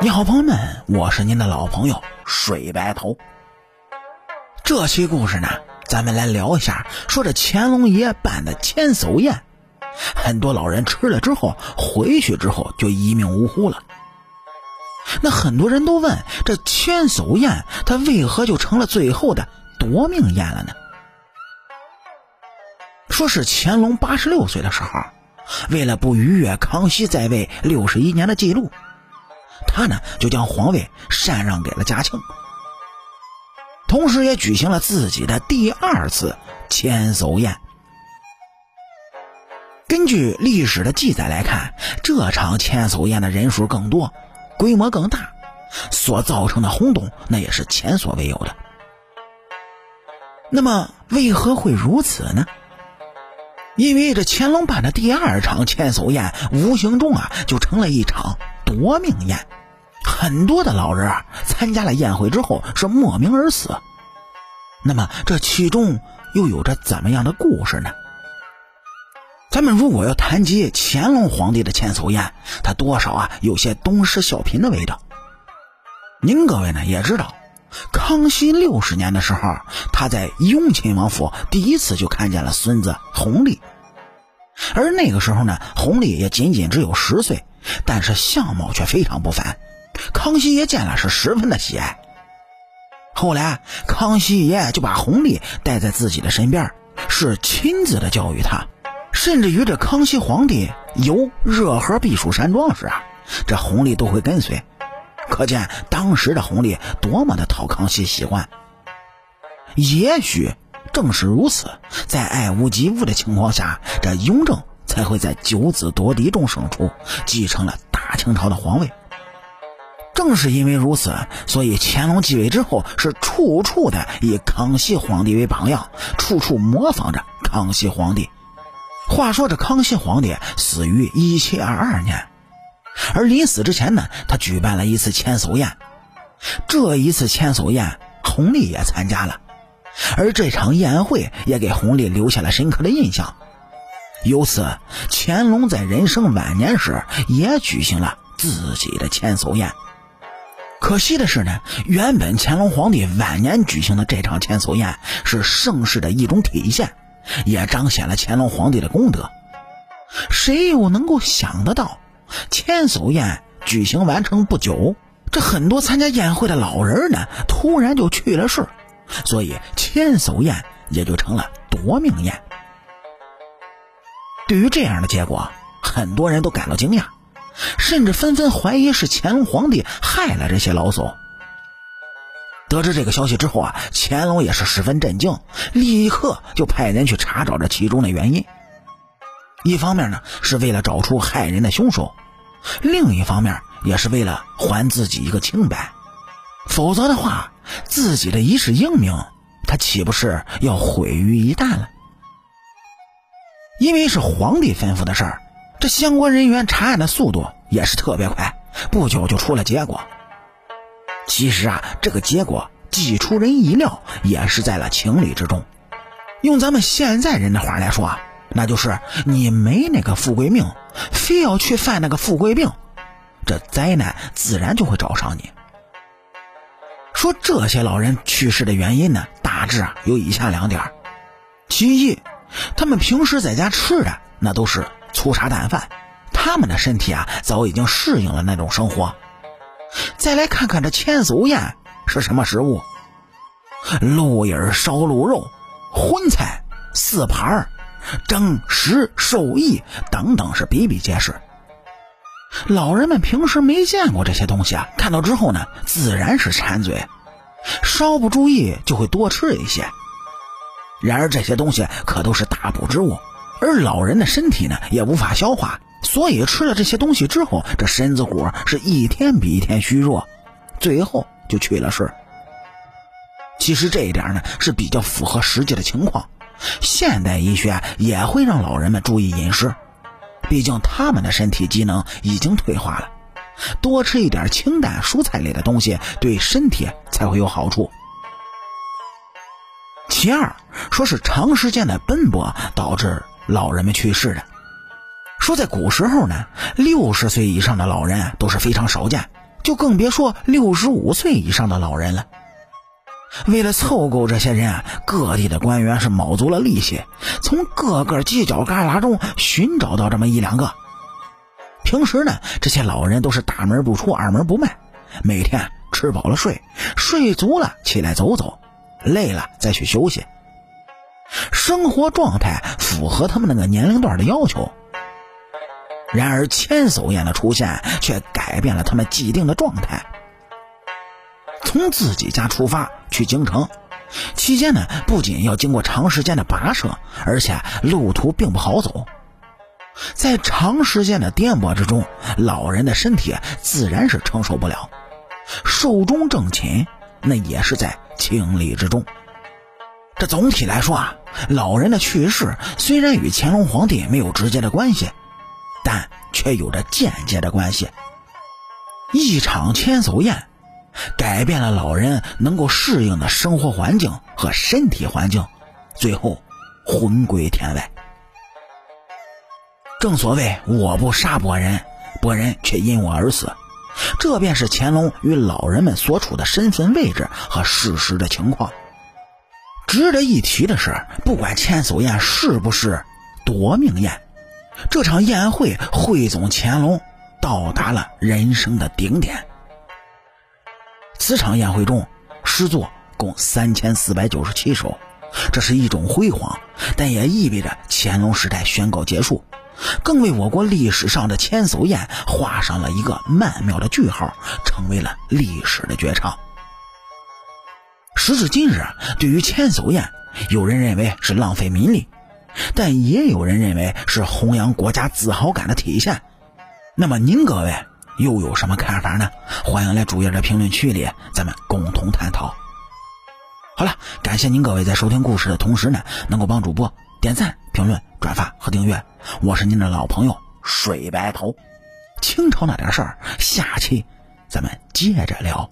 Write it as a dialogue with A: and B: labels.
A: 你好，朋友们，我是您的老朋友水白头。这期故事呢，咱们来聊一下，说这乾隆爷办的千叟宴，很多老人吃了之后回去之后就一命呜呼了。那很多人都问，这千叟宴它为何就成了最后的夺命宴了呢？说是乾隆八十六岁的时候，为了不逾越康熙在位六十一年的记录。他呢，就将皇位禅让给了嘉庆，同时也举行了自己的第二次千叟宴。根据历史的记载来看，这场千叟宴的人数更多，规模更大，所造成的轰动那也是前所未有的。那么，为何会如此呢？因为这乾隆办的第二场千叟宴，无形中啊，就成了一场夺命宴。很多的老人啊，参加了宴会之后是莫名而死。那么这其中又有着怎么样的故事呢？咱们如果要谈及乾隆皇帝的千叟宴，他多少啊有些东施效颦的味道。您各位呢也知道，康熙六十年的时候，他在雍亲王府第一次就看见了孙子弘历，而那个时候呢，弘历也仅仅只有十岁，但是相貌却非常不凡。康熙爷见了是十分的喜爱。后来，康熙爷就把弘历带在自己的身边，是亲自的教育他，甚至于这康熙皇帝游热河避暑山庄时啊，这弘历都会跟随。可见当时的弘历多么的讨康熙喜欢。也许正是如此，在爱屋及乌的情况下，这雍正才会在九子夺嫡中胜出，继承了大清朝的皇位。正是因为如此，所以乾隆继位之后是处处的以康熙皇帝为榜样，处处模仿着康熙皇帝。话说这康熙皇帝死于一七二二年，而临死之前呢，他举办了一次千叟宴。这一次千叟宴，弘历也参加了，而这场宴会也给弘历留下了深刻的印象。由此，乾隆在人生晚年时也举行了自己的千叟宴。可惜的是呢，原本乾隆皇帝晚年举行的这场千叟宴是盛世的一种体现，也彰显了乾隆皇帝的功德。谁又能够想得到，千叟宴举行完成不久，这很多参加宴会的老人呢，突然就去了世，所以千叟宴也就成了夺命宴。对于这样的结果，很多人都感到惊讶。甚至纷纷怀疑是乾隆皇帝害了这些老叟。得知这个消息之后啊，乾隆也是十分震惊，立刻就派人去查找这其中的原因。一方面呢，是为了找出害人的凶手；另一方面，也是为了还自己一个清白。否则的话，自己的一世英名，他岂不是要毁于一旦了？因为是皇帝吩咐的事儿。这相关人员查案的速度也是特别快，不久就出了结果。其实啊，这个结果既出人意料，也是在了情理之中。用咱们现在人的话来说啊，那就是你没那个富贵命，非要去犯那个富贵病，这灾难自然就会找上你。说这些老人去世的原因呢，大致啊有以下两点：其一，他们平时在家吃的那都是。粗茶淡饭，他们的身体啊早已经适应了那种生活。再来看看这千叟宴是什么食物：鹿眼烧鹿肉、荤菜四盘蒸食寿意等等是比比皆是。老人们平时没见过这些东西啊，看到之后呢，自然是馋嘴，稍不注意就会多吃一些。然而这些东西可都是大补之物。而老人的身体呢，也无法消化，所以吃了这些东西之后，这身子骨是一天比一天虚弱，最后就去了世。其实这一点呢是比较符合实际的情况，现代医学也会让老人们注意饮食，毕竟他们的身体机能已经退化了，多吃一点清淡蔬菜类的东西，对身体才会有好处。其二，说是长时间的奔波导致。老人们去世的，说在古时候呢，六十岁以上的老人都是非常少见，就更别说六十五岁以上的老人了。为了凑够这些人，各地的官员是卯足了力气，从各个犄角旮旯中寻找到这么一两个。平时呢，这些老人都是大门不出，二门不迈，每天吃饱了睡，睡足了起来走走，累了再去休息。生活状态符合他们那个年龄段的要求。然而，千叟宴的出现却改变了他们既定的状态。从自己家出发去京城，期间呢，不仅要经过长时间的跋涉，而且路途并不好走。在长时间的颠簸之中，老人的身体自然是承受不了，寿终正寝那也是在情理之中。这总体来说啊，老人的去世虽然与乾隆皇帝没有直接的关系，但却有着间接的关系。一场千叟宴。改变了老人能够适应的生活环境和身体环境，最后魂归天外。正所谓我不杀伯仁，伯仁却因我而死，这便是乾隆与老人们所处的身份位置和事实的情况。值得一提的是，不管千叟宴是不是夺命宴，这场宴会汇总乾隆到达了人生的顶点。此场宴会中，诗作共三千四百九十七首，这是一种辉煌，但也意味着乾隆时代宣告结束，更为我国历史上的千叟宴画上了一个曼妙的句号，成为了历史的绝唱。时至今日，对于千叟宴，有人认为是浪费民力，但也有人认为是弘扬国家自豪感的体现。那么您各位？又有什么看法呢？欢迎来主页的评论区里，咱们共同探讨。好了，感谢您各位在收听故事的同时呢，能够帮主播点赞、评论、转发和订阅。我是您的老朋友水白头。清朝那点事儿，下期咱们接着聊。